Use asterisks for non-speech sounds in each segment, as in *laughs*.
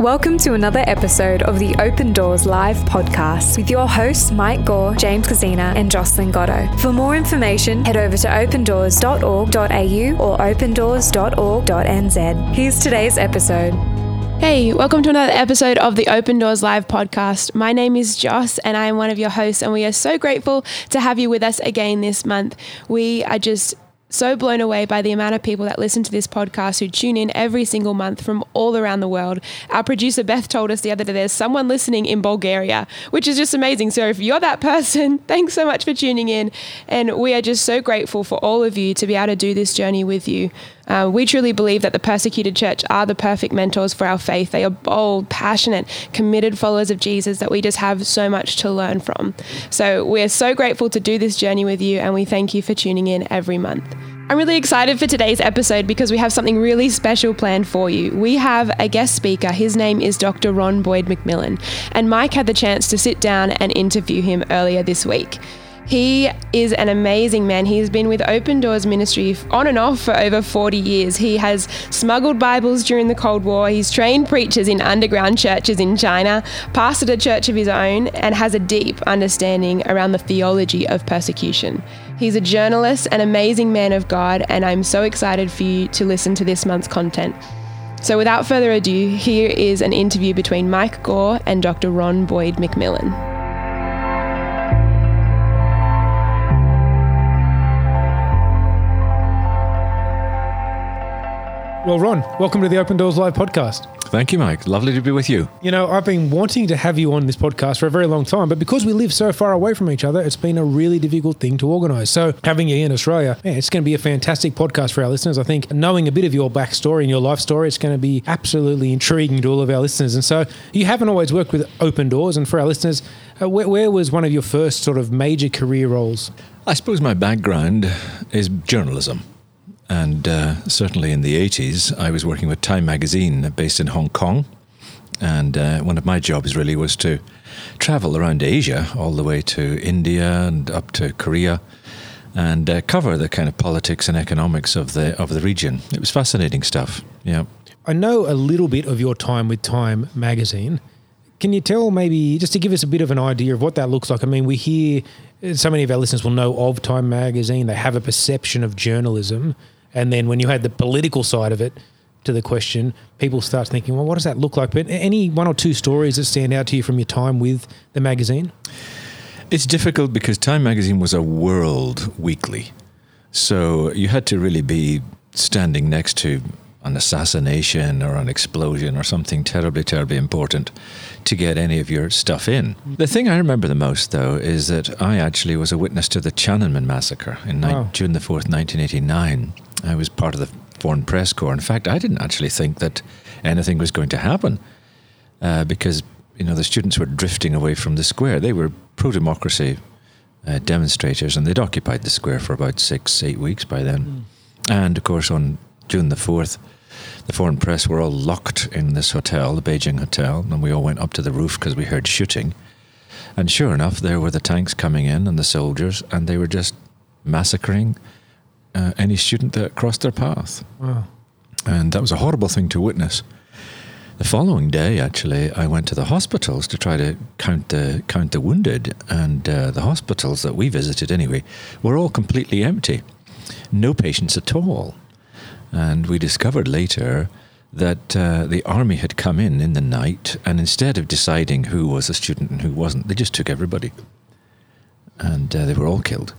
Welcome to another episode of the Open Doors Live podcast with your hosts Mike Gore, James Kazina, and Jocelyn Gatto. For more information, head over to opendoors.org.au or opendoors.org.nz. Here's today's episode. Hey, welcome to another episode of the Open Doors Live podcast. My name is Joss and I am one of your hosts, and we are so grateful to have you with us again this month. We are just so blown away by the amount of people that listen to this podcast who tune in every single month from all around the world. Our producer Beth told us the other day there's someone listening in Bulgaria, which is just amazing. So if you're that *laughs* person, thanks so much for tuning in. And we are just so grateful for all of you to be able to do this journey with you. Uh, we truly believe that the persecuted church are the perfect mentors for our faith. They are bold, passionate, committed followers of Jesus that we just have so much to learn from. So we're so grateful to do this journey with you, and we thank you for tuning in every month. I'm really excited for today's episode because we have something really special planned for you. We have a guest speaker. His name is Dr. Ron Boyd MacMillan, and Mike had the chance to sit down and interview him earlier this week. He is an amazing man. He's been with Open Doors Ministry on and off for over 40 years. He has smuggled Bibles during the Cold War. He's trained preachers in underground churches in China, pastored a church of his own, and has a deep understanding around the theology of persecution. He's a journalist, an amazing man of God, and I'm so excited for you to listen to this month's content. So, without further ado, here is an interview between Mike Gore and Dr. Ron Boyd MacMillan. Well, Ron, welcome to the Open Doors Live podcast. Thank you, Mike. Lovely to be with you. You know, I've been wanting to have you on this podcast for a very long time, but because we live so far away from each other, it's been a really difficult thing to organise. So, having you in Australia, man, it's going to be a fantastic podcast for our listeners. I think knowing a bit of your backstory and your life story, it's going to be absolutely intriguing to all of our listeners. And so, you haven't always worked with Open Doors, and for our listeners, uh, where, where was one of your first sort of major career roles? I suppose my background is journalism. And uh, certainly in the 80s, I was working with Time Magazine based in Hong Kong. And uh, one of my jobs really was to travel around Asia, all the way to India and up to Korea, and uh, cover the kind of politics and economics of the of the region. It was fascinating stuff. Yeah. I know a little bit of your time with Time Magazine. Can you tell maybe just to give us a bit of an idea of what that looks like? I mean, we hear so many of our listeners will know of Time Magazine. They have a perception of journalism. And then when you had the political side of it to the question, people start thinking, well, what does that look like? But any one or two stories that stand out to you from your time with the magazine? It's difficult because Time magazine was a world weekly. So you had to really be standing next to an assassination or an explosion or something terribly, terribly important to get any of your stuff in. The thing I remember the most, though, is that I actually was a witness to the Tiananmen massacre in wow. ni- June the 4th, 1989. I was part of the Foreign Press Corps. In fact, I didn't actually think that anything was going to happen uh, because you know the students were drifting away from the square. They were pro-democracy uh, demonstrators, and they'd occupied the square for about six, eight weeks by then. Mm. And of course, on June the fourth, the foreign press were all locked in this hotel, the Beijing hotel, and we all went up to the roof because we heard shooting. And sure enough, there were the tanks coming in and the soldiers, and they were just massacring uh, any student that crossed their path. Wow. And that was a horrible thing to witness. The following day, actually, I went to the hospitals to try to count the count the wounded, and uh, the hospitals that we visited, anyway, were all completely empty, no patients at all. And we discovered later that uh, the army had come in in the night, and instead of deciding who was a student and who wasn't, they just took everybody, and uh, they were all killed.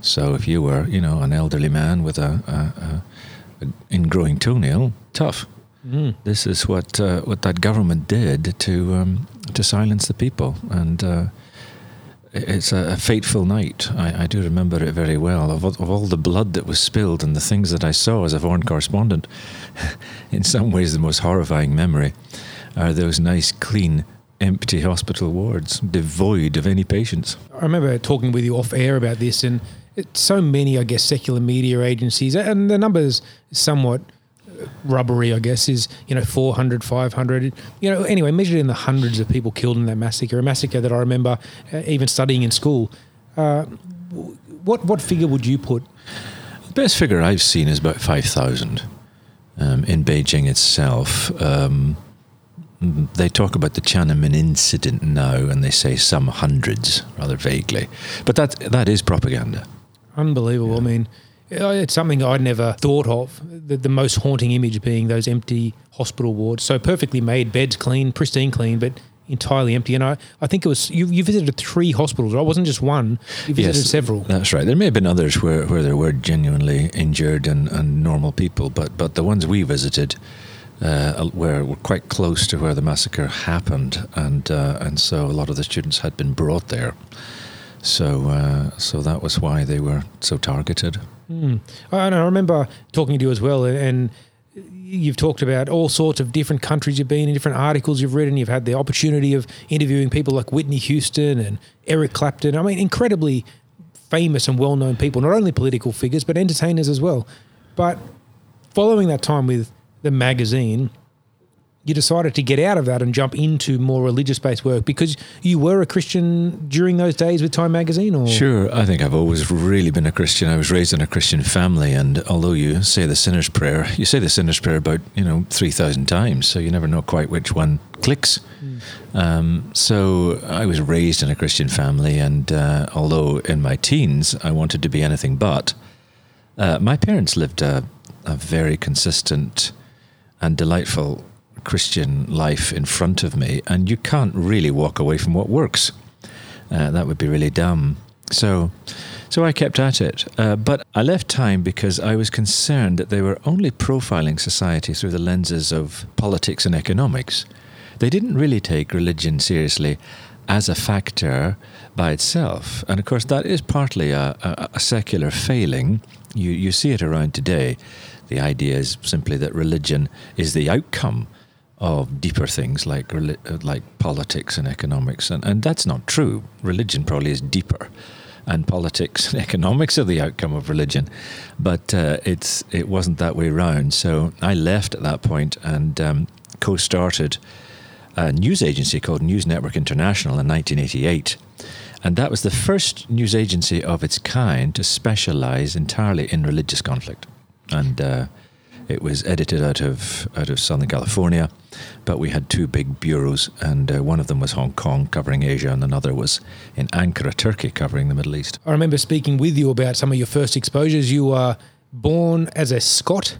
So if you were, you know, an elderly man with a, a, a, a ingrowing toenail, tough. Mm. This is what uh, what that government did to um, to silence the people, and uh, it's a, fateful night. I, I, do remember it very well. Of, of all the blood that was spilled and the things that I saw as a foreign correspondent, *laughs* in some ways the most horrifying memory are those nice, clean empty hospital wards devoid of any patients. I remember talking with you off air about this, and so many, I guess, secular media agencies, and the numbers somewhat rubbery, I guess, is, you know, 400, 500, you know, anyway, measured in the hundreds of people killed in that massacre, a massacre that I remember uh, even studying in school. Uh, what, what figure would you put? The best figure I've seen is about 5,000 um, in Beijing itself. Um, They talk about the Tiananmen incident now, and they say some hundreds, rather vaguely. But that that is propaganda. Unbelievable. I mean, it's something I'd never thought of. The, the most haunting image being those empty hospital wards. So perfectly made, beds clean, pristine clean, but entirely empty. And I, I think it was, you, you visited three hospitals, right? It wasn't just one, you visited several. That's right. There may have been others where, where there were genuinely injured and, and normal people, but but the ones we visited uh, were, were quite close to where the massacre happened, and uh, and so a lot of the students had been brought there. So uh, so that was why they were so targeted. Mm. I, and I remember talking to you as well, and, and you've talked about all sorts of different countries you've been in, different articles you've written. You've had the opportunity of interviewing people like Whitney Houston and Eric Clapton. I mean, incredibly famous and well known people, not only political figures, but entertainers as well. But following that time with the magazine, you decided to get out of that and jump into more religious based work because you were a Christian during those days with Time magazine or Sure, I think I've always really been a Christian. I was raised in a Christian family, and although you say the sinner's prayer, you say the sinner's prayer about you know three thousand times, so you never know quite which one clicks. Um, so I was raised in a Christian family, and uh, although in my teens I wanted to be anything but, uh, my parents lived a, a very consistent and delightful Christian life in front of me, and you can't really walk away from what works. Uh, that would be really dumb. So, so I kept at it. Uh, but I left Time because I was concerned that they were only profiling society through the lenses of politics and economics. They didn't really take religion seriously as a factor by itself. And of course, that is partly a, a, a secular failing. You, you see it around today. The idea is simply that religion is the outcome of deeper things like uh, like politics and economics, and, and that's not true. Religion probably is deeper, and politics *laughs* and economics are the outcome of religion, but uh, it's it wasn't that way round. So I left at that point and um, co-started a news agency called News Network International in 1988. And that was the first news agency of its kind to specialize entirely in religious conflict. And uh, it was edited out of out of Southern California, but we had two big bureaus, and uh, one of them was Hong Kong, covering Asia, and another was in Ankara, Turkey, covering the Middle East. I remember speaking with you about some of your first exposures. You were born as a Scot,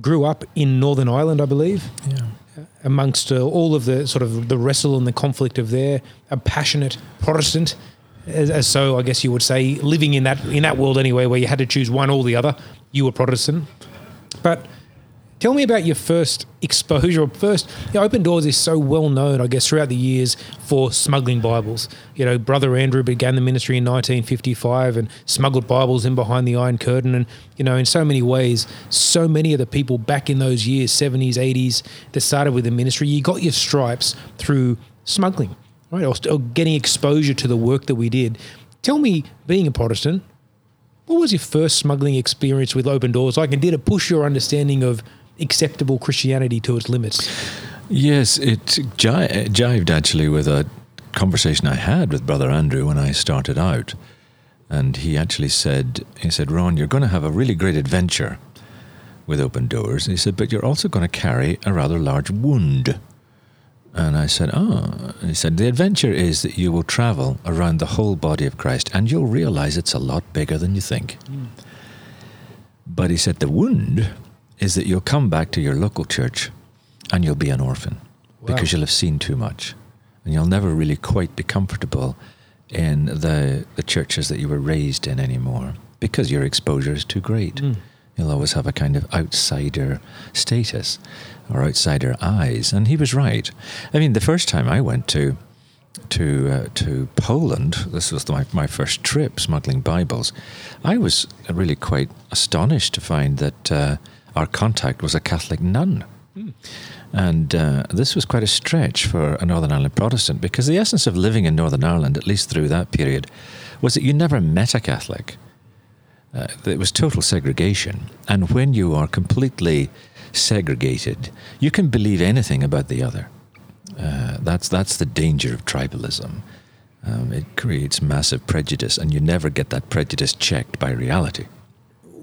grew up in Northern Ireland, I believe. Yeah. Amongst uh, all of the sort of the wrestle and the conflict of there, a passionate Protestant, as, as so I guess you would say, living in that in that world anyway, where you had to choose one or the other. You were Protestant, but Tell me about your first exposure. Or first, you know, Open Doors is so well known, I guess, throughout the years for smuggling Bibles. You know, Brother Andrew began the ministry in 1955 and smuggled Bibles in behind the Iron Curtain. And, you know, in so many ways, so many of the people back in those years, 70s, 80s, that started with the ministry, you got your stripes through smuggling, right? Or, or getting exposure to the work that we did. Tell me, being a Protestant, what was your first smuggling experience with Open Doors like, and did it push your understanding of acceptable Christianity to its limits? Yes, it ji- jived actually with a conversation I had with Brother Andrew when I started out. And he actually said, he said, Ron, you're going to have a really great adventure with Open Doors. He said, but you're also going to carry a rather large wound. And I said, oh. And he said, the adventure is that you will travel around the whole body of Christ and you'll realize it's a lot bigger than you think. Hmm. But he said, the wound is that you'll come back to your local church and you'll be an orphan Wow. because you'll have seen too much. And you'll never really quite be comfortable in the, the churches that you were raised in anymore because your exposure is too great. Mm. You'll always have a kind of outsider status or outsider eyes. And he was right. I mean, the first time I went to to uh, to Poland, this was my, my first trip smuggling Bibles. I was really quite astonished to find that uh, our contact was a Catholic nun. And uh, this was quite a stretch for a Northern Ireland Protestant because the essence of living in Northern Ireland, at least through that period, was that you never met a Catholic. Uh, it was total segregation. And when you are completely segregated, you can believe anything about the other. Uh, that's, that's the danger of tribalism. Um, it creates massive prejudice, and you never get that prejudice checked by reality.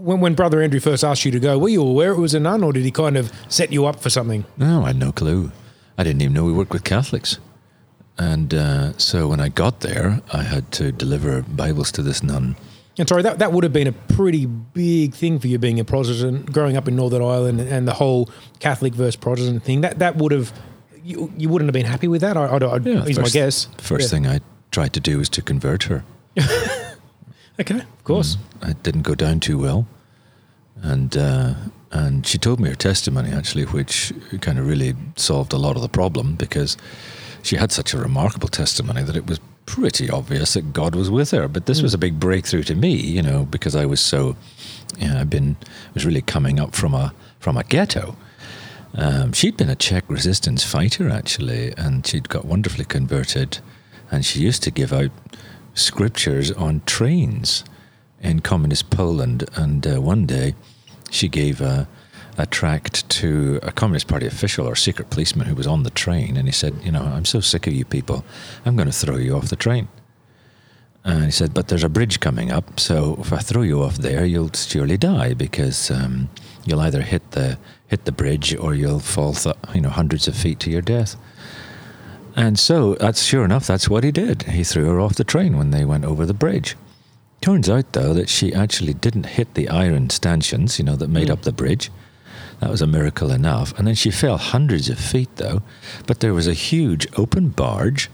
When, when Brother Andrew first asked you to go, were you aware it was a nun, or did he kind of set you up for something? No, I had no clue. I didn't even know we worked with Catholics. And uh, so when I got there, I had to deliver Bibles to this nun. And sorry, that, that would have been a pretty big thing for you being a Protestant, growing up in Northern Ireland and the whole Catholic versus Protestant thing. That that would have, you, you wouldn't have been happy with that, I, I, I, Yeah, is my first- guess. First Yeah. thing I tried to do was to convert her. *laughs* Okay, of course. It didn't go down too well, and uh, and she told me her testimony actually, which kind of really solved a lot of the problem because she had such a remarkable testimony that it was pretty obvious that God was with her. But this was a big breakthrough to me, you know, because I was so, you know, I've been was really coming up from a from a ghetto. Um, she'd been a Czech resistance fighter actually, and she'd got wonderfully converted, and she used to give out scriptures on trains in communist Poland. And uh, one day, she gave a, a tract to a Communist Party official or secret policeman who was on the train, and he said, "You know, I'm so sick of you people. I'm going to throw you off the train." And he said, "But there's a bridge coming up, so if I throw you off there, you'll surely die because um, you'll either hit the hit the bridge or you'll fall, th- you know, hundreds of feet to your death." And so that's sure enough, that's what he did. He threw her off the train when they went over the bridge. Turns out, though, that she actually didn't hit the iron stanchions, you know, that made Mm. up the bridge. That was a miracle enough. And then she fell hundreds of feet, though. But there was a huge open barge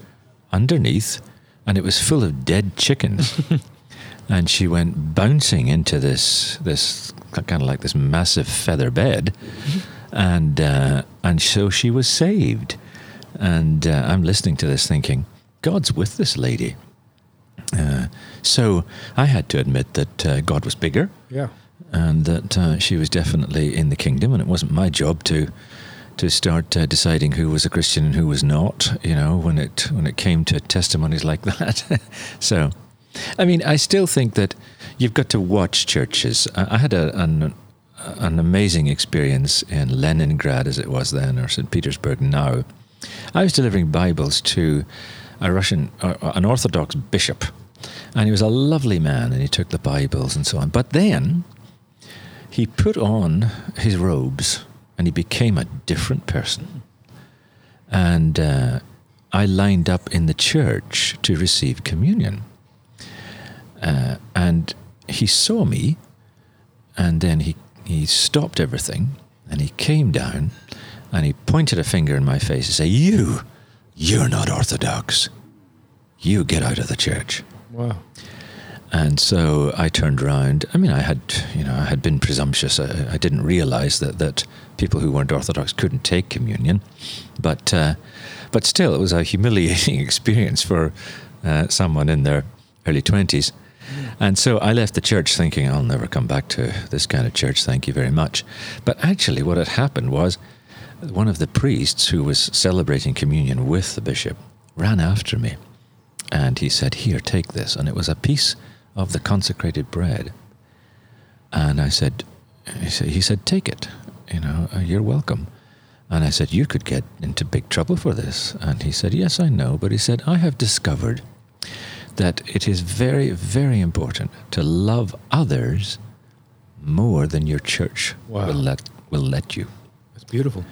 underneath, and it was full of dead chickens. *laughs* and she went bouncing into this this kind of like this massive feather bed, *laughs* and uh, and so she was saved. And uh, I'm listening to this, thinking, God's with this lady. Uh, so I had to admit that uh, God was bigger Yeah. and that uh, she was definitely in the kingdom, and it wasn't my job to to start uh, deciding who was a Christian and who was not. You know, when it when it came to testimonies like *laughs* that. so, I mean, I still think that you've got to watch churches. I, I had a, an an amazing experience in Leningrad, as it was then, or St. Petersburg now. I was delivering Bibles to a Russian, uh, an Orthodox bishop, and he was a lovely man, and he took the Bibles and so on. But then he put on his robes, and he became a different person. And uh, I lined up in the church to receive communion, uh, and he saw me, and then he he stopped everything, and he came down, and he pointed a finger in my face and said, "You, you're not Orthodox. You get out of the church." Wow. And so I turned around. I mean, I had, you know, I had been presumptuous. I, I didn't realize that, that people who weren't Orthodox couldn't take communion, but uh, but still, it was a humiliating *laughs* experience for uh, someone in their early twenties. And so I left the church thinking, I'll never come back to this kind of church. Thank you very much. But actually, what had happened was one of the priests who was celebrating communion with the bishop ran after me and he said, Here, take this. And it was a piece of the consecrated bread. And I said, He said, he said Take it. You know, uh, you're welcome. And I said, You could get into big trouble for this. And he said, Yes, I know. But he said, I have discovered that it is very, very important to love others more than your church Wow. will let will let you. That's beautiful.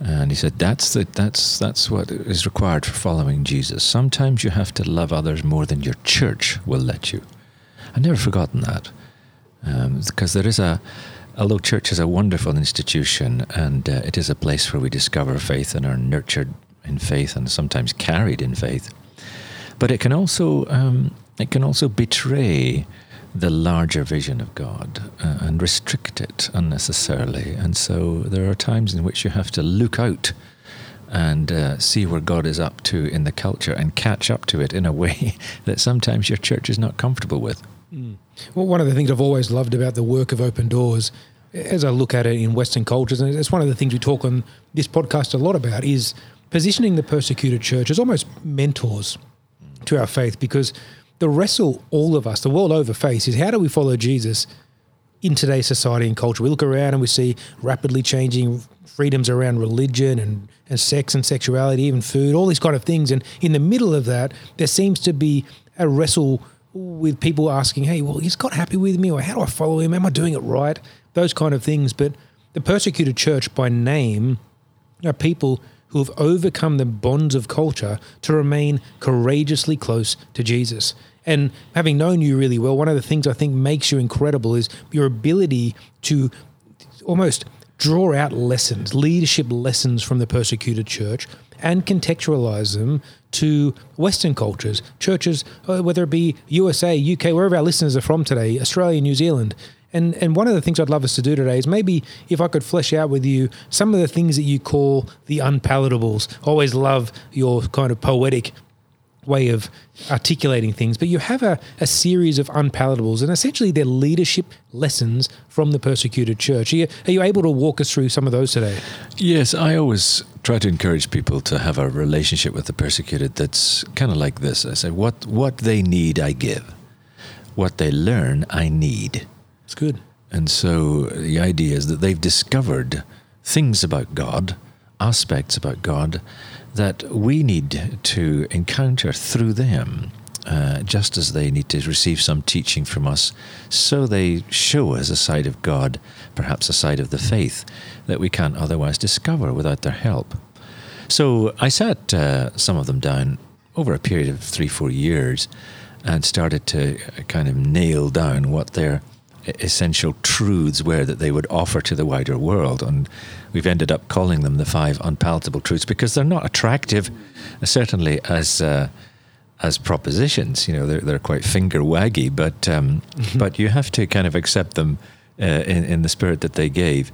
And he said, "That's the, that's that's what is required for following Jesus. Sometimes you have to love others more than your church will let you." I've never forgotten that, um, because there is a, although church is a wonderful institution and uh, it is a place where we discover faith and are nurtured in faith and sometimes carried in faith, but it can also um, it can also betray the larger vision of God uh, and restrict it unnecessarily. And so there are times in which you have to look out and uh, see where God is up to in the culture and catch up to it in a way *laughs* that sometimes your church is not comfortable with. Well, one of the things I've always loved about the work of Open Doors, as I look at it in Western cultures, and it's one of the things we talk on this podcast a lot about, is positioning the persecuted church as almost mentors to our faith because the wrestle all of us, the world over, face is how do we follow Jesus in today's society and culture? We look around and we see rapidly changing freedoms around religion and, and sex and sexuality, even food, all these kind of things. And in the middle of that, there seems to be a wrestle with people asking, hey, well, is God happy with me? Or how do I follow him? Am I doing it right? Those kind of things. But the persecuted church by name are people who have overcome the bonds of culture to remain courageously close to Jesus. And having known you really well, one of the things I think makes you incredible is your ability to almost draw out lessons, leadership lessons from the persecuted church, and contextualize them to Western cultures, churches, uh, whether it be USA, UK, wherever our listeners are from today, Australia, New Zealand. And, and one of the things I'd love us to do today is maybe if I could flesh out with you some of the things that you call the unpalatables. I always love your kind of poetic way of articulating things, but you have a, a series of unpalatables, and essentially they're leadership lessons from the persecuted church. Are you, are you able to walk us through some of those today? Yes, I always try to encourage people to have a relationship with the persecuted that's kind of like this. I say, what, what they need, I give. What they learn, I need. It's good. And so the idea is that they've discovered things about God, aspects about God, that we need to encounter through them, uh, just as they need to receive some teaching from us, so they show us a side of God, perhaps a side of the faith, that we can't otherwise discover without their help. So I sat uh, some of them down over a period of three, four years and started to kind of nail down what their essential truths were that they would offer to the wider world. And we've ended up calling them the five unpalatable truths because they're not attractive, certainly as uh, as propositions. You know, they're they're quite finger waggy, but um, mm-hmm. but you have to kind of accept them uh, in in the spirit that they gave.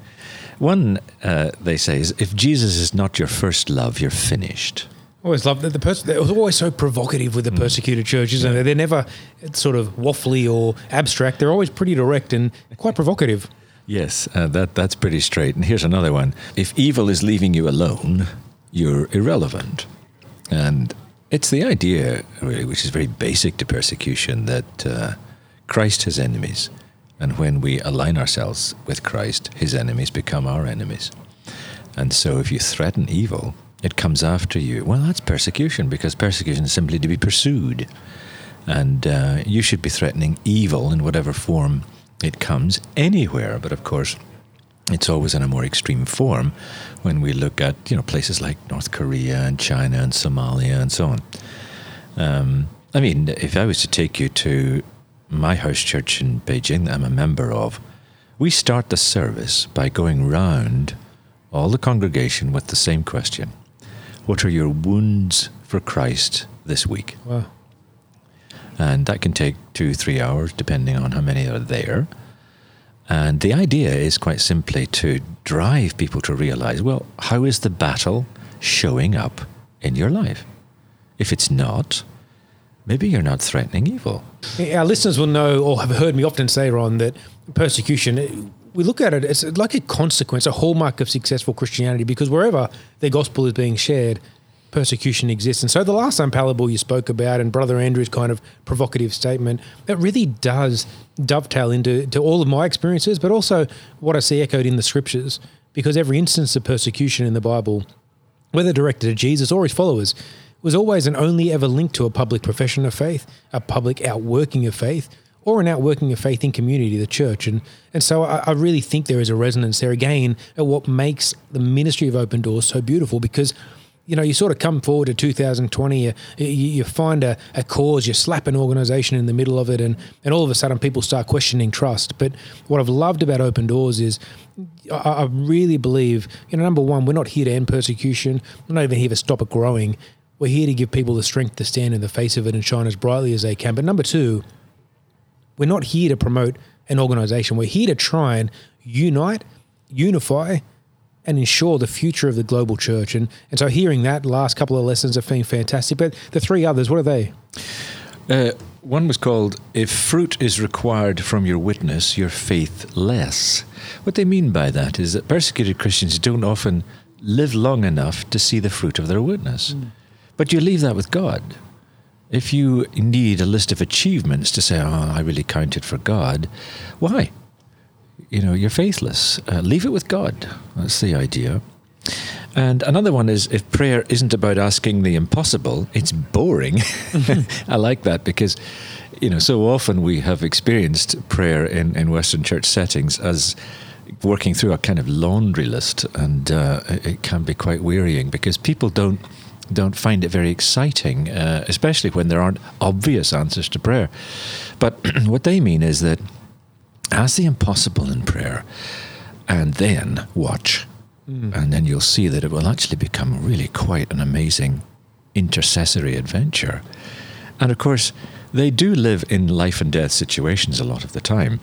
One uh, they say is if Jesus is not your first love, you're finished always loved that the person. It was always so provocative with the mm. persecuted churches, and they're never sort of waffly or abstract. They're always pretty direct and quite provocative. Yes, uh, that that's pretty straight. And here's another one: If evil is leaving you alone, you're irrelevant. And it's the idea, really, which is very basic to persecution, that uh, Christ has enemies, and when we align ourselves with Christ, His enemies become our enemies. And so, if you threaten evil, it comes after you. Well, that's persecution because persecution is simply to be pursued. And uh, you should be threatening evil in whatever form it comes anywhere. But of course, it's always in a more extreme form when we look at you know places like North Korea and China and Somalia and so on. Um, I mean, if I was to take you to my house church in Beijing that I'm a member of, we start the service by going round all the congregation with the same question what are your wounds for Christ this week? Wow. And that can take two, three hours, depending on how many are there. And the idea is quite simply to drive people to realize well, how is the battle showing up in your life? If it's not, maybe you're not threatening evil. Our listeners will know or have heard me often say, Ron, that persecution we look at it as like a consequence, a hallmark of successful Christianity, because wherever the gospel is being shared, persecution exists. And so the last unpalatable you spoke about, and Brother Andrew's kind of provocative statement, that really does dovetail into to all of my experiences, but also what I see echoed in the scriptures, because every instance of persecution in the Bible, whether directed at Jesus or his followers, was always and only ever linked to a public profession of faith, a public outworking of faith, or an outworking of faith in community, the church. And, and so I, I, really think there is a resonance there again at what makes the ministry of Open Doors so beautiful because, you know, you sort of come forward to 2020, you, you, find a, a cause, you slap an organization in the middle of it, and, and all of a sudden people start questioning trust. But what I've loved about Open Doors is I, I really believe, you know, number one, we're not here to end persecution, we're not even here to stop it growing. We're here to give people the strength to stand in the face of it and shine as brightly as they can. But number two, we're not here to promote an organization. We're here to try and unite, unify, and ensure the future of the global church. And, and so hearing that last couple of lessons have been fantastic. But the three others, what are they? Uh, one was called If Fruit is Required from Your Witness, Your Faith Less. What they mean by that is that persecuted Christians don't often live long enough to see the fruit of their witness. Mm. But you leave that with God. If you need a list of achievements to say, oh, I really counted for God, why? You know, you're faithless. Uh, leave it with God. That's the idea. And another one is if prayer isn't about asking the impossible, it's boring. *laughs* I like that because, you know, so often we have experienced prayer in, in Western church settings as working through a kind of laundry list, and uh, it it can be quite wearying because people don't don't find it very exciting, uh, especially when there aren't obvious answers to prayer. But *clears throat* what they mean is that ask the impossible in prayer, and then watch, and then you'll see that it will actually become really quite an amazing intercessory adventure. And of course, they do live in life and death situations a lot of the time.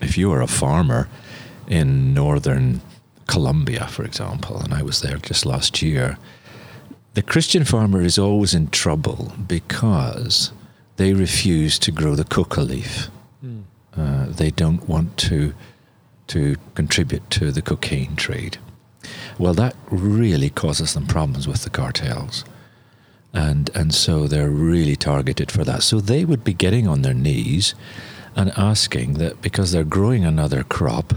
If you are a farmer in northern Colombia, for example, and I was there just last year, the Christian farmer is always in trouble because they refuse to grow the coca leaf. Uh, they don't want to to contribute to the cocaine trade. Well, that really causes them problems with the cartels and and so they're really targeted for that. So they would be getting on their knees and asking that because they're growing another crop,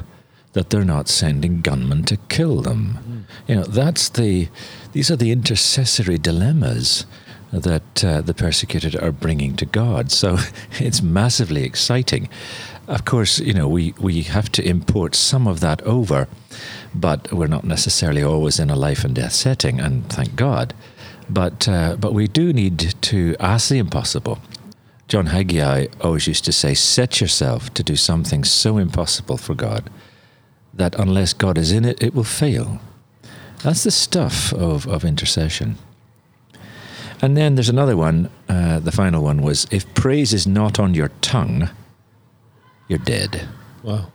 that they're not sending gunmen to kill them. You know, that's the these are the intercessory dilemmas that uh, the persecuted are bringing to God. So *laughs* it's massively exciting. Of course, you know we we have to import some of that over, but we're not necessarily always in a life and death setting, and thank God. But uh, but we do need to ask the impossible. John Haggai always used to say, "Set yourself to do something so impossible for God that unless God is in it, it will fail." That's the stuff of, of intercession. And then there's another one. Uh, the final one was, "If praise is not on your tongue, you're dead." Wow.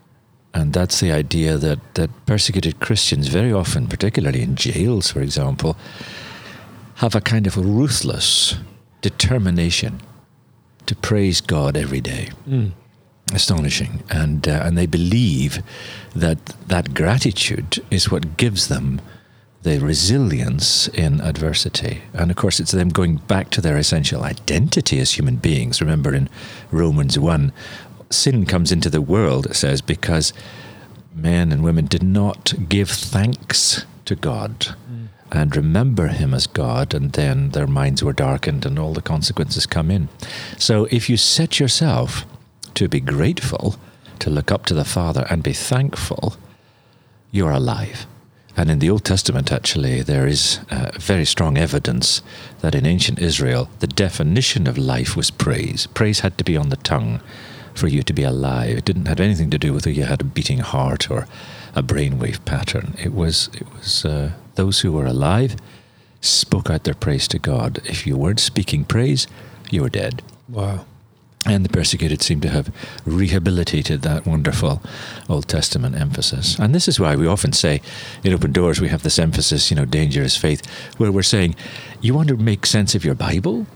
And that's the idea that, that persecuted Christians, very often, particularly in jails, for example, have a kind of ruthless determination to praise God every day. Mm. Astonishing. And, uh, and they believe that that gratitude is what gives them the resilience in adversity. And of course, it's them going back to their essential identity as human beings. Remember in Romans 1, sin comes into the world, it says, because men and women did not give thanks to God mm. and remember Him as God, and then their minds were darkened and all the consequences come in. So if you set yourself to be grateful, to look up to the Father and be thankful, you're alive. And in the Old Testament, actually, there is uh, very strong evidence that in ancient Israel, the definition of life was praise. Praise had to be on the tongue for you to be alive. It didn't have anything to do with whether you had a beating heart or a brainwave pattern. It was it was uh, those who were alive spoke out their praise to God. If you weren't speaking praise, you were dead. Wow. And the persecuted seem to have rehabilitated that wonderful Old Testament emphasis. And this is why we often say in Open Doors we have this emphasis, you know, dangerous faith, where we're saying, you want to make sense of your Bible?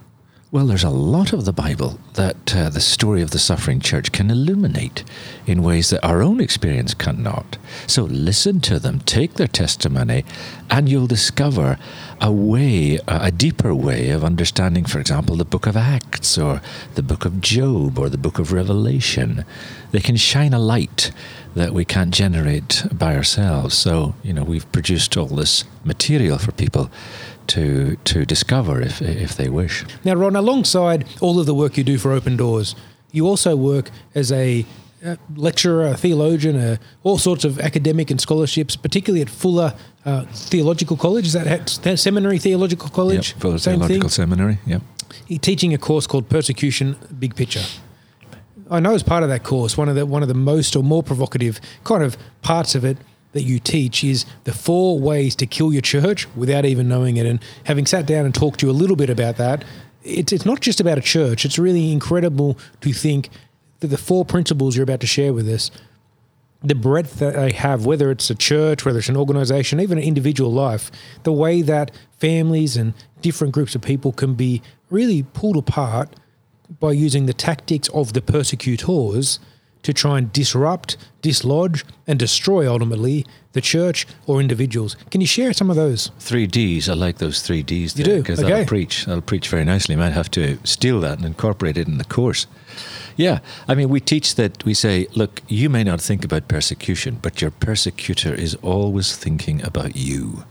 Well, there's a lot of the Bible that uh, the story of the suffering church can illuminate in ways that our own experience cannot. So listen to them, take their testimony, and you'll discover a way, a deeper way of understanding, for example, the book of Acts or the book of Job or the book of Revelation. They can shine a light that we can't generate by ourselves. So, you know, we've produced all this material for people to to discover if if they wish. Now, Ron, alongside all of the work you do for Open Doors, you also work as a uh, lecturer, a theologian, uh, all sorts of academic and scholarships, particularly at Fuller uh, Theological College. Is that ha- Seminary Theological College? Yep, Fuller Same Theological thing? Seminary. Yep. You're teaching a course called Persecution Big Picture. I know as part of that course, one of the one of the most or more provocative kind of parts of it that you teach is the four ways to kill your church without even knowing it. And having sat down and talked to you a little bit about that, it's it's not just about a church. It's really incredible to think that the four principles you're about to share with us, the breadth that they have, whether it's a church, whether it's an organization, even an individual life, the way that families and different groups of people can be really pulled apart by using the tactics of the persecutors to try and disrupt, dislodge, and destroy ultimately the church or individuals. Can you share some of those? Three Ds. I like those three Ds. you do because okay. that'll preach. That'll preach very nicely. Might have to steal that and incorporate it in the course. Yeah, I mean, we teach that we say, look, you may not think about persecution, but your persecutor is always thinking about you.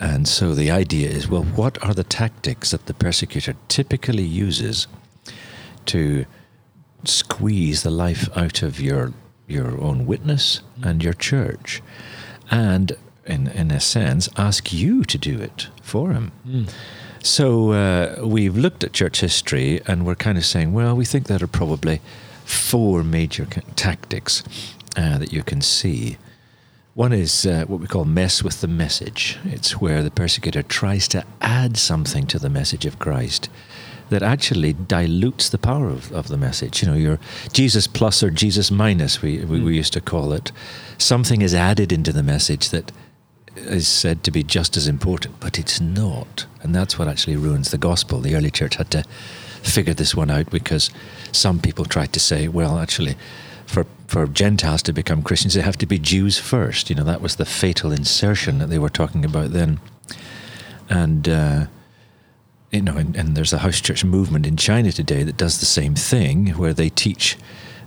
And so the idea is, well, what are the tactics that the persecutor typically uses to squeeze the life out of your your own witness and your church, and in in a sense, ask you to do it for him. So uh, we've looked at church history, and we're kind of saying, well, we think there are probably four major tactics uh, that you can see. One is uh, what we call mess with the message. It's where the persecutor tries to add something to the message of Christ that actually dilutes the power of, of the message. You know, your Jesus plus or Jesus minus, we, we, we used to call it. Something is added into the message that is said to be just as important, but it's not. And that's what actually ruins the gospel. The early church had to figure this one out because some people tried to say, well, actually, for, for Gentiles to become Christians, they have to be Jews first. You know, that was the fatal insertion that they were talking about then. And, uh, you know, and, and there's a house church movement in China today that does the same thing, where they teach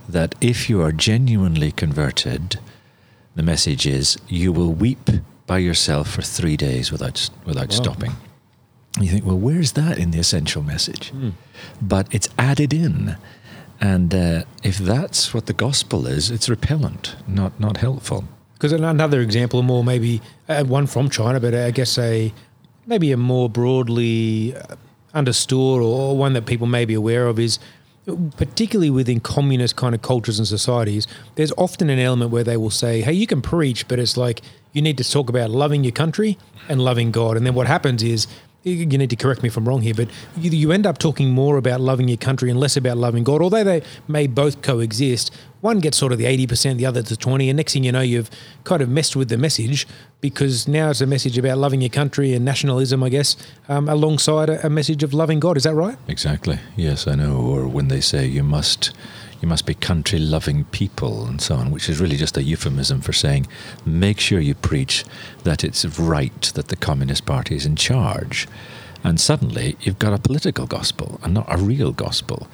that if you are genuinely converted, the message is you will weep by yourself for three days without without Wow. stopping. You think, well, where's that in the essential message? But it's added in, and uh, if that's what the gospel is, it's repellent, not not helpful. Because another example, more maybe uh, one from China, but I guess a maybe a more broadly uh, understood or one that people may be aware of is particularly within communist kind of cultures and societies, there's often an element where they will say, "Hey, you can preach, but it's like you need to talk about loving your country and loving God." And then what happens is you need to correct me if I'm wrong here, but you, you end up talking more about loving your country and less about loving God. Although they may both coexist, one gets sort of the 80%, the other the 20, and next thing you know, you've kind of messed with the message because now it's a message about loving your country and nationalism, I guess, um, alongside a, a message of loving God. Is that right? Exactly. Yes, I know. Or when they say you must you must be country loving people and so on, which is really just a euphemism for saying make sure you preach that it's right that the Communist Party is in charge. And suddenly you've got a political gospel and not a real gospel.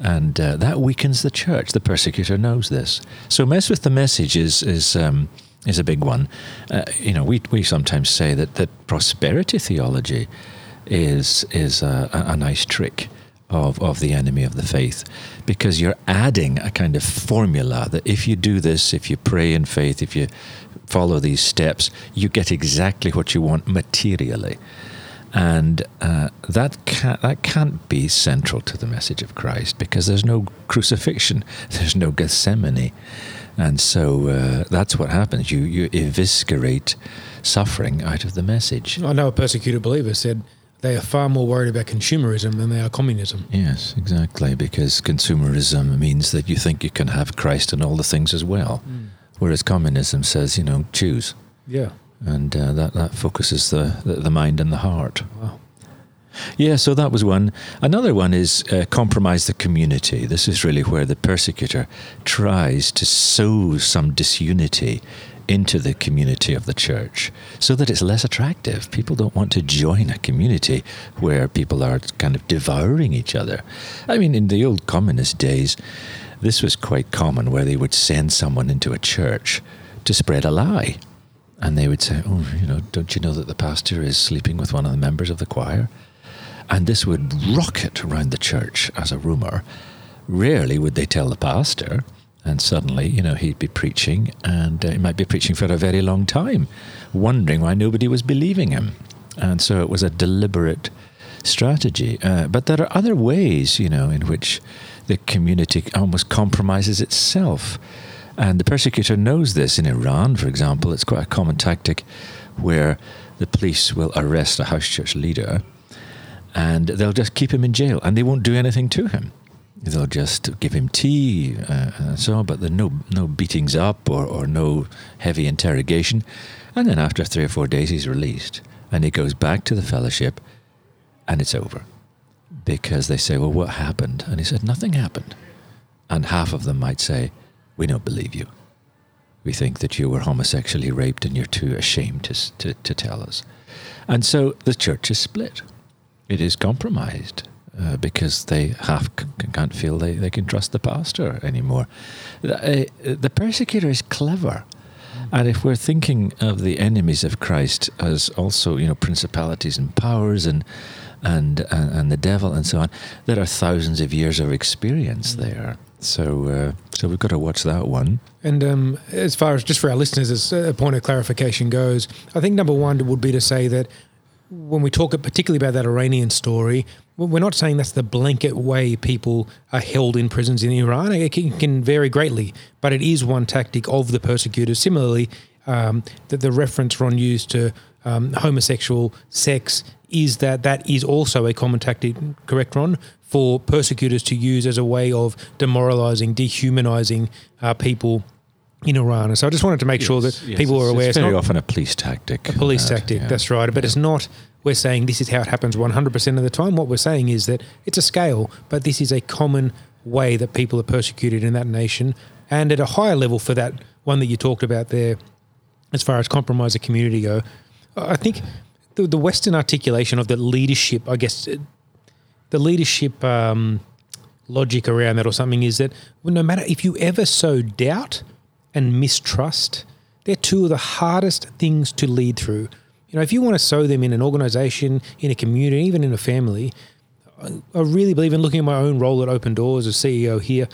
And uh, that weakens the church. The persecutor knows this. So mess with the message is is um, is a big one. Uh, you know, we we sometimes say that that prosperity theology is is a, a, nice trick of, of the enemy of the faith because you're adding a kind of formula that if you do this, if you pray in faith, if you follow these steps, you get exactly what you want materially. And uh, that, can't, that can't be central to the message of Christ because there's no crucifixion, *laughs* there's no Gethsemane. And so uh, that's what happens. You, you eviscerate suffering out of the message. I know a persecuted believer said they are far more worried about consumerism than they are communism. Yes, exactly, because consumerism means that you think you can have Christ and all the things as well, whereas communism says, you know, choose, Yeah. And uh, that that focuses the, the the mind and the heart. Wow. Yeah, so that was one. Another one is uh, compromise the community. This is really where the persecutor tries to sow some disunity into the community of the church so that it's less attractive. People don't want to join a community where people are kind of devouring each other. I mean, in the old communist days, this was quite common where they would send someone into a church to spread a lie. And they would say, Oh, you know, don't you know that the pastor is sleeping with one of the members of the choir? And this would rocket around the church as a rumour. Rarely would they tell the pastor, and suddenly, you know, he'd be preaching, and uh, he might be preaching for a very long time, wondering why nobody was believing him. And so it was a deliberate strategy. Uh, but there are other ways, you know, in which the community almost compromises itself. And the persecutor knows this. In Iran, for example, it's quite a common tactic where the police will arrest a house church leader and they'll just keep him in jail and they won't do anything to him. They'll just give him tea uh, and so on, but there's no, no beatings up or, or no heavy interrogation. And then after three or four days, he's released and he goes back to the fellowship and it's over. Because they say, Well, what happened? And he said, Nothing happened. And half of them might say, We don't believe you. We think that you were homosexually raped and you're too ashamed to, to, to tell us. And so the church is split. It is compromised uh, because they half c- can't feel they, they can trust the pastor anymore. The, uh, the persecutor is clever. And if we're thinking of the enemies of Christ as also, you know, principalities and powers and and and, and the devil and so on, there are thousands of years of experience there. So, uh, so we've got to watch that one. And um, as far as just for our listeners, as a point of clarification goes, I think number one would be to say that when we talk particularly about that Iranian story, we're not saying that's the blanket way people are held in prisons in Iran. It can, vary greatly, but it is one tactic of the persecutors. Similarly, um, that the reference Ron used to um, homosexual sex is that that is also a common tactic, correct, Ron, for persecutors to use as a way of demoralizing, dehumanizing uh, people in Iran. And so I just wanted to make yes, sure that yes, people are aware. It's, it's very often a police tactic. A police that, tactic, yeah. that's right. But yeah. it's not, we're saying this is how it happens 100% of the time. What we're saying is that it's a scale, but this is a common way that people are persecuted in that nation. And at a higher level for that one that you talked about there, as far as compromise a community go, I think the, the Western articulation of the leadership, I guess, the leadership um, logic around that or something is that well, no matter if you ever sow doubt and mistrust, they're two of the hardest things to lead through. You know, if you want to sow them in an organization, in a community, even in a family, I really believe in looking at my own role at Open Doors as CEO here.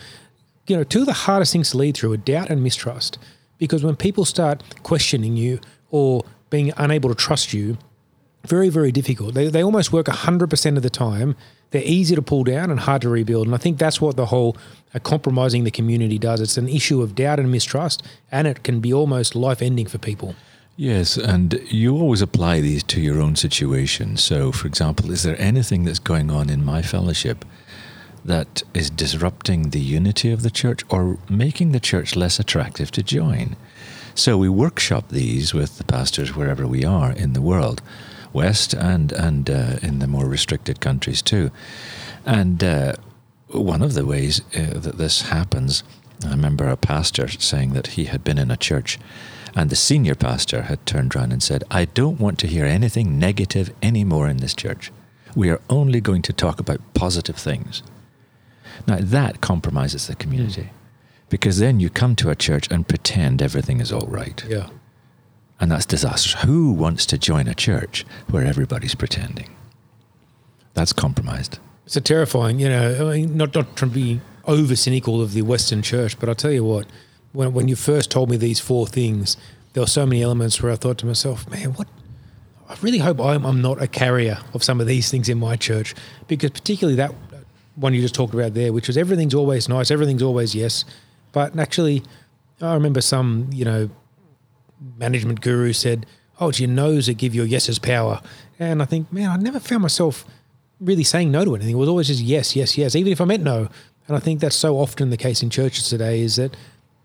You know, two of the hardest things to lead through are doubt and mistrust. Because when people start questioning you or being unable to trust you, very, very difficult. They, they almost work 100% of the time they're easy to pull down and hard to rebuild. And I think that's what the whole uh, compromising the community does. It's an issue of doubt and mistrust, and it can be almost life ending for people. Yes, and you always apply these to your own situation. So, for example, is there anything that's going on in my fellowship that is disrupting the unity of the church or making the church less attractive to join? So, we workshop these with the pastors wherever we are in the world. West and and uh, in the more restricted countries too. And uh, one of the ways uh, that this happens, I remember a pastor saying that he had been in a church, and the senior pastor had turned around and said, "I don't want to hear anything negative anymore in this church. We are only going to talk about positive things." Now that compromises the community. Because then you come to a church and pretend everything is all right. Yeah. And that's disastrous. Who wants to join a church where everybody's pretending? That's compromised. It's a terrifying, you know, I mean, not, not to be over cynical of the Western church, but I'll tell you what, when, when you first told me these four things, there were so many elements where I thought to myself, man, what? I really hope I'm, I'm not a carrier of some of these things in my church, because particularly that one you just talked about there, which was everything's always nice, everything's always yes. But actually, I remember some, you know, management guru said, "Oh, it's your no's that give your yeses power." And I think, man, I never found myself really saying no to anything. It was always just yes, yes, yes, even if I meant no. And I think that's so often the case in churches today is that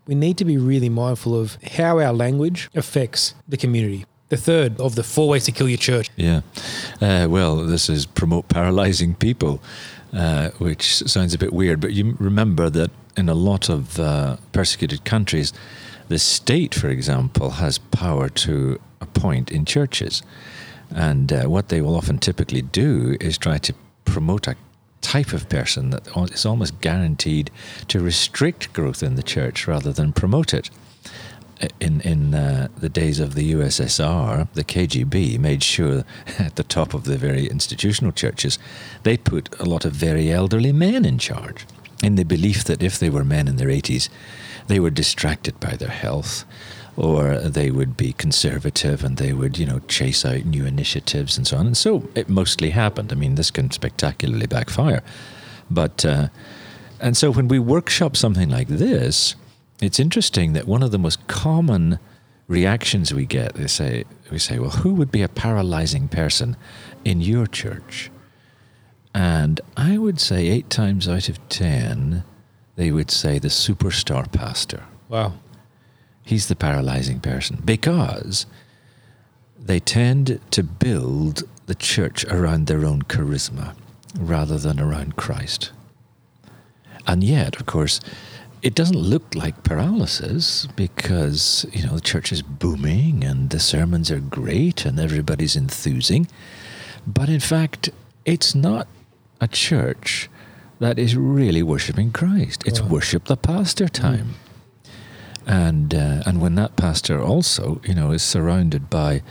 we need to be really mindful of how our language affects the community. The third of the four ways to kill your church. Yeah. Uh, well, this is promote paralyzing people, uh, which sounds a bit weird, but you remember that in a lot of uh, persecuted countries, the state, for example, has power to appoint in churches. And uh, what they will often typically do is try to promote a type of person that is almost guaranteed to restrict growth in the church rather than promote it. In in uh, the days of the USSR, the KGB made sure *laughs* at the top of the very institutional churches, they put a lot of very elderly men in charge, in the belief that if they were men in their 80s, they were distracted by their health or they would be conservative and they would, you know, chase out new initiatives and so on. And so it mostly happened. I mean, this can spectacularly backfire. But, uh, and so when we workshop something like this, it's interesting that one of the most common reactions we get, they say, we say, well, who would be a paralyzing person in your church? And I would say eight times out of ten, they would say the superstar pastor. Wow. He's the paralyzing person because they tend to build the church around their own charisma rather than around Christ. And yet, of course, it doesn't look like paralysis because, you know, the church is booming and the sermons are great and everybody's enthusing. But in fact, it's not a church that is really worshiping Christ. It's wow. worship the pastor time. Mm. And uh, and when that pastor also, you know, is surrounded by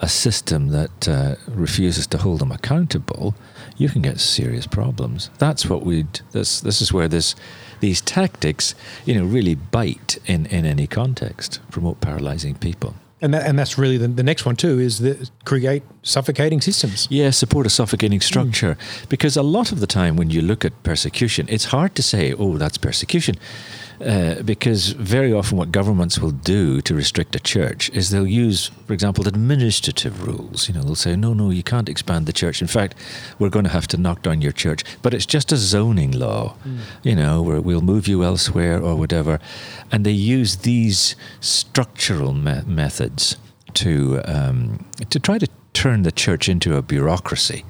a system that uh, refuses to hold them accountable, you can get serious problems. That's what we'd. This this is where this these tactics, you know, really bite in in any context. Promote paralyzing people. And that, and that's really the, the next one too is create suffocating systems. Yeah, support a suffocating structure. Mm. Because a lot of the time when you look at persecution, it's hard to say, oh, that's persecution. Uh, because very often what governments will do to restrict a church is they'll use, for example, administrative rules. You know, they'll say, no, no, you can't expand the church. In fact, we're going to have to knock down your church. But it's just a zoning law. Mm. You know, where we'll move you elsewhere or whatever. And they use these structural me- methods to um, to try to turn the church into a bureaucracy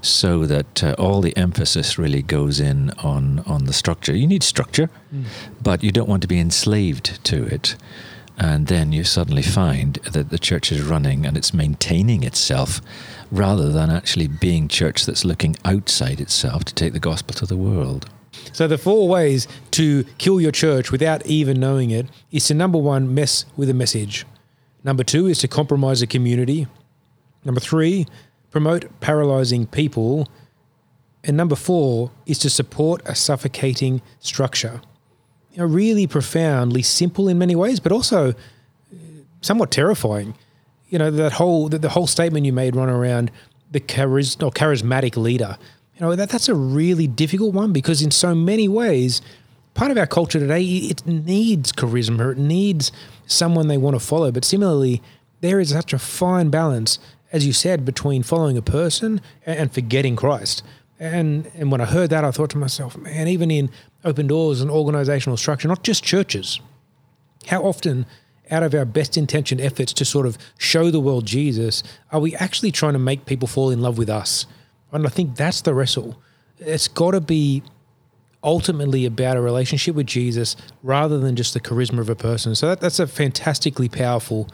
so that uh, all the emphasis really goes in on, on the structure. You need structure, mm. but you don't want to be enslaved to it. And then you suddenly find that the church is running and it's maintaining itself rather than actually being church that's looking outside itself to take the gospel to the world. So the four ways to kill your church without even knowing it is to number one, mess with a message. Number two is to compromise a community. Number three, promote paralyzing people. And number four is to support a suffocating structure. You know, really profoundly simple in many ways, but also uh, somewhat terrifying. You know, that whole the, the whole statement you made run around the charis- or charismatic leader. You know, that, that's a really difficult one because in so many ways, part of our culture today, it needs charisma. It needs someone they want to follow. But similarly, there is such a fine balance as you said, between following a person and forgetting Christ. And and when I heard that, I thought to myself, man, even in open doors and organizational structure, not just churches, how often out of our best intentioned efforts to sort of show the world Jesus, are we actually trying to make people fall in love with us? And I think that's the wrestle. It's got to be ultimately about a relationship with Jesus rather than just the charisma of a person. So that, that's a fantastically powerful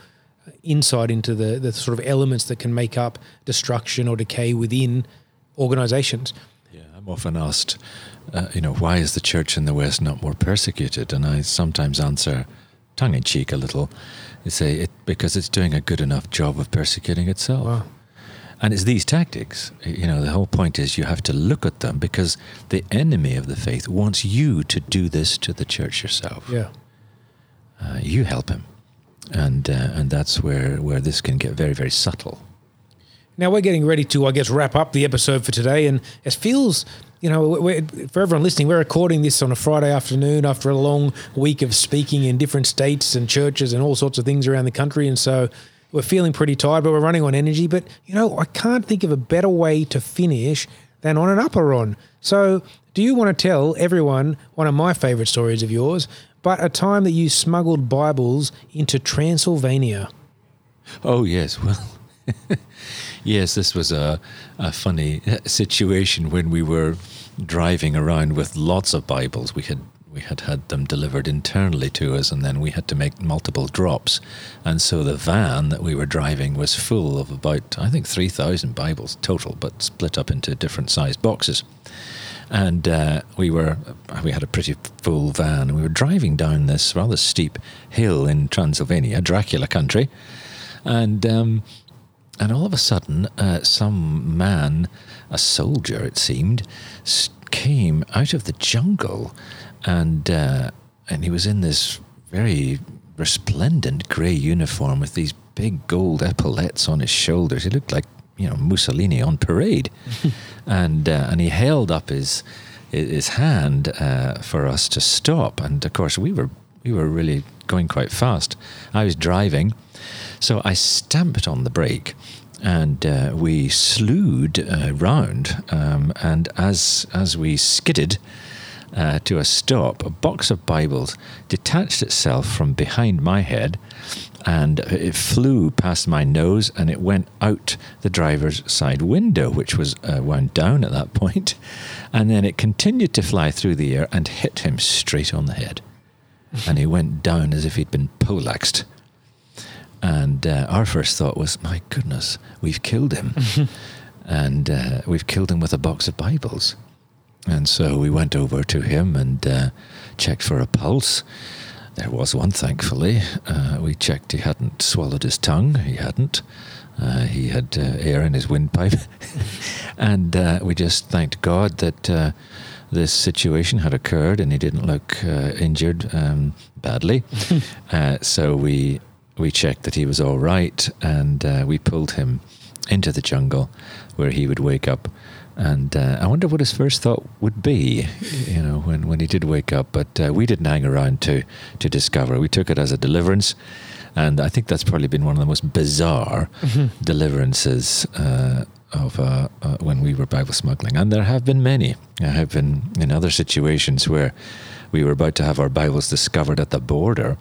insight into the, the sort of elements that can make up destruction or decay within organizations. Yeah, I'm often asked, uh, you know, why is the church in the West not more persecuted? And I sometimes answer, tongue in cheek a little, and say, it, because it's doing a good enough job of persecuting itself. Wow. And it's these tactics. You know, the whole point is you have to look at them because the enemy of the faith wants you to do this to the church yourself. Yeah. Uh, you help him and uh, and that's where where this can get very very subtle. Now we're getting ready to, I guess, wrap up the episode for today, and it feels, you know, for everyone listening, we're recording this on a Friday afternoon after a long week of speaking in different states and churches and all sorts of things around the country, and so we're feeling pretty tired, but we're running on energy. But you know, I can't think of a better way to finish than on an upper on. So, do you want to tell everyone one of my favourite stories of yours but a time that you smuggled Bibles into Transylvania. Oh, yes. *laughs* Well, yes, this was a, a funny *laughs* situation when we were driving around with lots of Bibles. We had we had had them delivered internally to us, and then we had to make multiple drops. And so the van that we were driving was full of about, I think, 3,000 Bibles total, but split up into different sized boxes and uh, we were we had a pretty full van, and we were driving down this rather steep hill in Transylvania, Dracula country, and um, and all of a sudden, uh, some man, a soldier it seemed, came out of the jungle, and uh, and he was in this very resplendent grey uniform with these big gold epaulets on his shoulders. He looked like you know Mussolini on parade, *laughs* and uh, and he held up his his hand uh, for us to stop. And of course, we were we were really going quite fast. I was driving, so I stamped on the brake. And uh, we slewed uh, round, um, and as as we skidded, uh, to a stop, a box of Bibles detached itself from behind my head and it flew past my nose and it went out the driver's side window, which was uh, wound down at that *laughs* point. And then it continued to fly through the air and hit him straight on the head. and he went down as if he'd been poleaxed. And uh, our first thought was, my goodness, we've killed him. *laughs* and uh, we've killed him with a box of Bibles. And so we went over to him and uh, checked for a pulse there was one, thankfully. Uh, we checked he hadn't swallowed his tongue. He hadn't. Uh, he had uh, air in his windpipe. *laughs* and uh, we just thanked God that uh, this situation had occurred and he didn't look uh, injured um, badly. *laughs* Uh, so we, we checked that he was all right and we pulled him into the jungle where he would wake up. And uh, I wonder what his first thought would be, you know, when, when he did wake up. But uh, we didn't hang around to to discover. We took it as a deliverance, and I think that's probably been one of the most bizarre mm-hmm. deliverances uh, of uh, uh, when we were Bible smuggling. And there have been many. I have been in other situations where we were about to have our Bibles discovered at the border,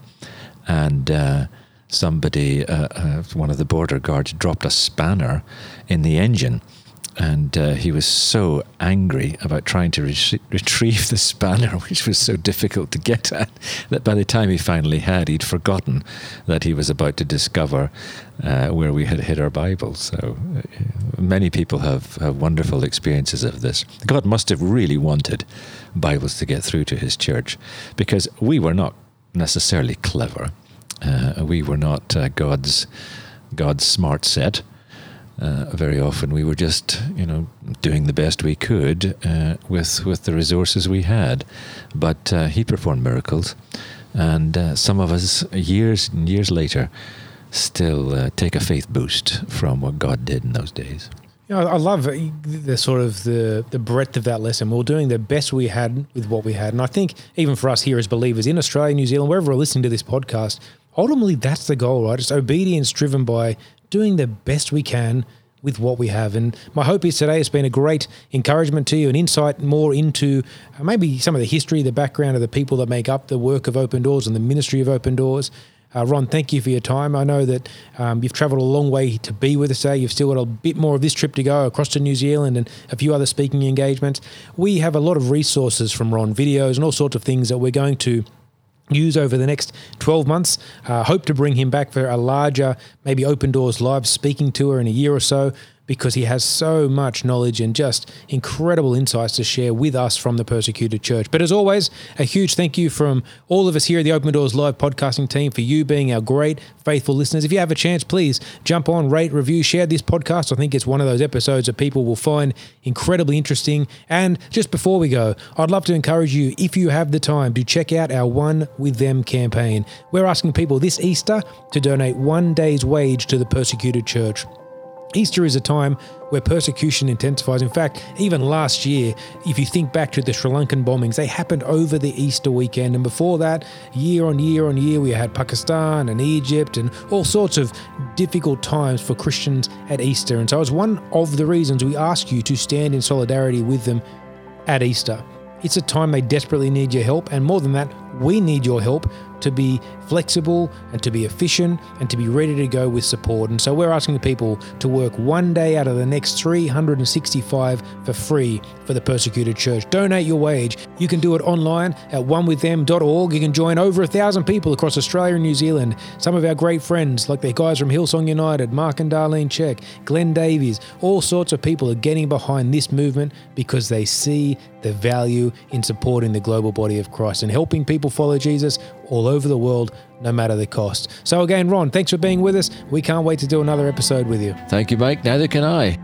and uh, somebody, uh, uh, one of the border guards, dropped a spanner in the engine. And uh, he was so angry about trying to re- retrieve the spanner, *laughs* which was so difficult to get at, that by the time he finally had, he'd forgotten that he was about to discover uh, where we had hid our Bibles. So uh, many people have, have wonderful experiences of this. God must have really wanted Bibles to get through to his church because we were not necessarily clever. Uh, we were not uh, God's God's smart set. Uh, very often we were just, you know, doing the best we could uh, with with the resources we had. But uh, He performed miracles, and uh, some of us, years and years later, still take a faith boost from what God did in those days. You know, I love the sort of the the breadth of that lesson. We are doing the best we had with what we had, and I think even for us here as believers in Australia, New Zealand, wherever we're listening to this podcast, ultimately that's the goal, right? It's obedience driven by doing the best we can with what we have. And my hope is today it's been a great encouragement to you, an insight more into uh, maybe some of the history, the background of the people that make up the work of Open Doors and the ministry of Open Doors. Uh, Ron, thank you for your time. I know that um, you've travelled a long way to be with us today. You've still got a bit more of this trip to go across to New Zealand and a few other speaking engagements. We have a lot of resources from Ron, videos and all sorts of things that we're going to use over the next 12 months. Uh, hope to bring him back for a larger, maybe open doors live speaking tour in a year or so because he has so much knowledge and just incredible insights to share with us from the persecuted church. But as always, a huge thank you from all of us here at the Open Doors Live podcasting team for you being our great, faithful listeners. If you have a chance, please jump on, rate, review, share this podcast. I think it's one of those episodes that people will find incredibly interesting. And just before we go, I'd love to encourage you, if you have the time, to check out our One With Them campaign. We're asking people this Easter to donate one day's wage to the persecuted church. Easter is a time where persecution intensifies. In fact, even last year, if you think back to the Sri Lankan bombings, they happened over the Easter weekend. And before that, year on year on year, we had Pakistan and Egypt and all sorts of difficult times for Christians at Easter. And so it's one of the reasons we ask you to stand in solidarity with them at Easter. It's a time they desperately need your help. And more than that, we need your help to be flexible and to be efficient and to be ready to go with support. And so we're asking people to work one day out of the next 365 for free for the persecuted church. Donate your wage. You can do it online at onewiththem.org. You can join over a thousand people across Australia and New Zealand. Some of our great friends, like the guys from Hillsong United, Mark and Darlene Zschech, Glenn Davies, all sorts of people are getting behind this movement because they see the value in supporting the global body of Christ and helping people follow Jesus all over the world, no matter the cost. So, again, Ron, thanks for being with us. We can't wait to do another episode with you. Thank you, Mike. Neither can I.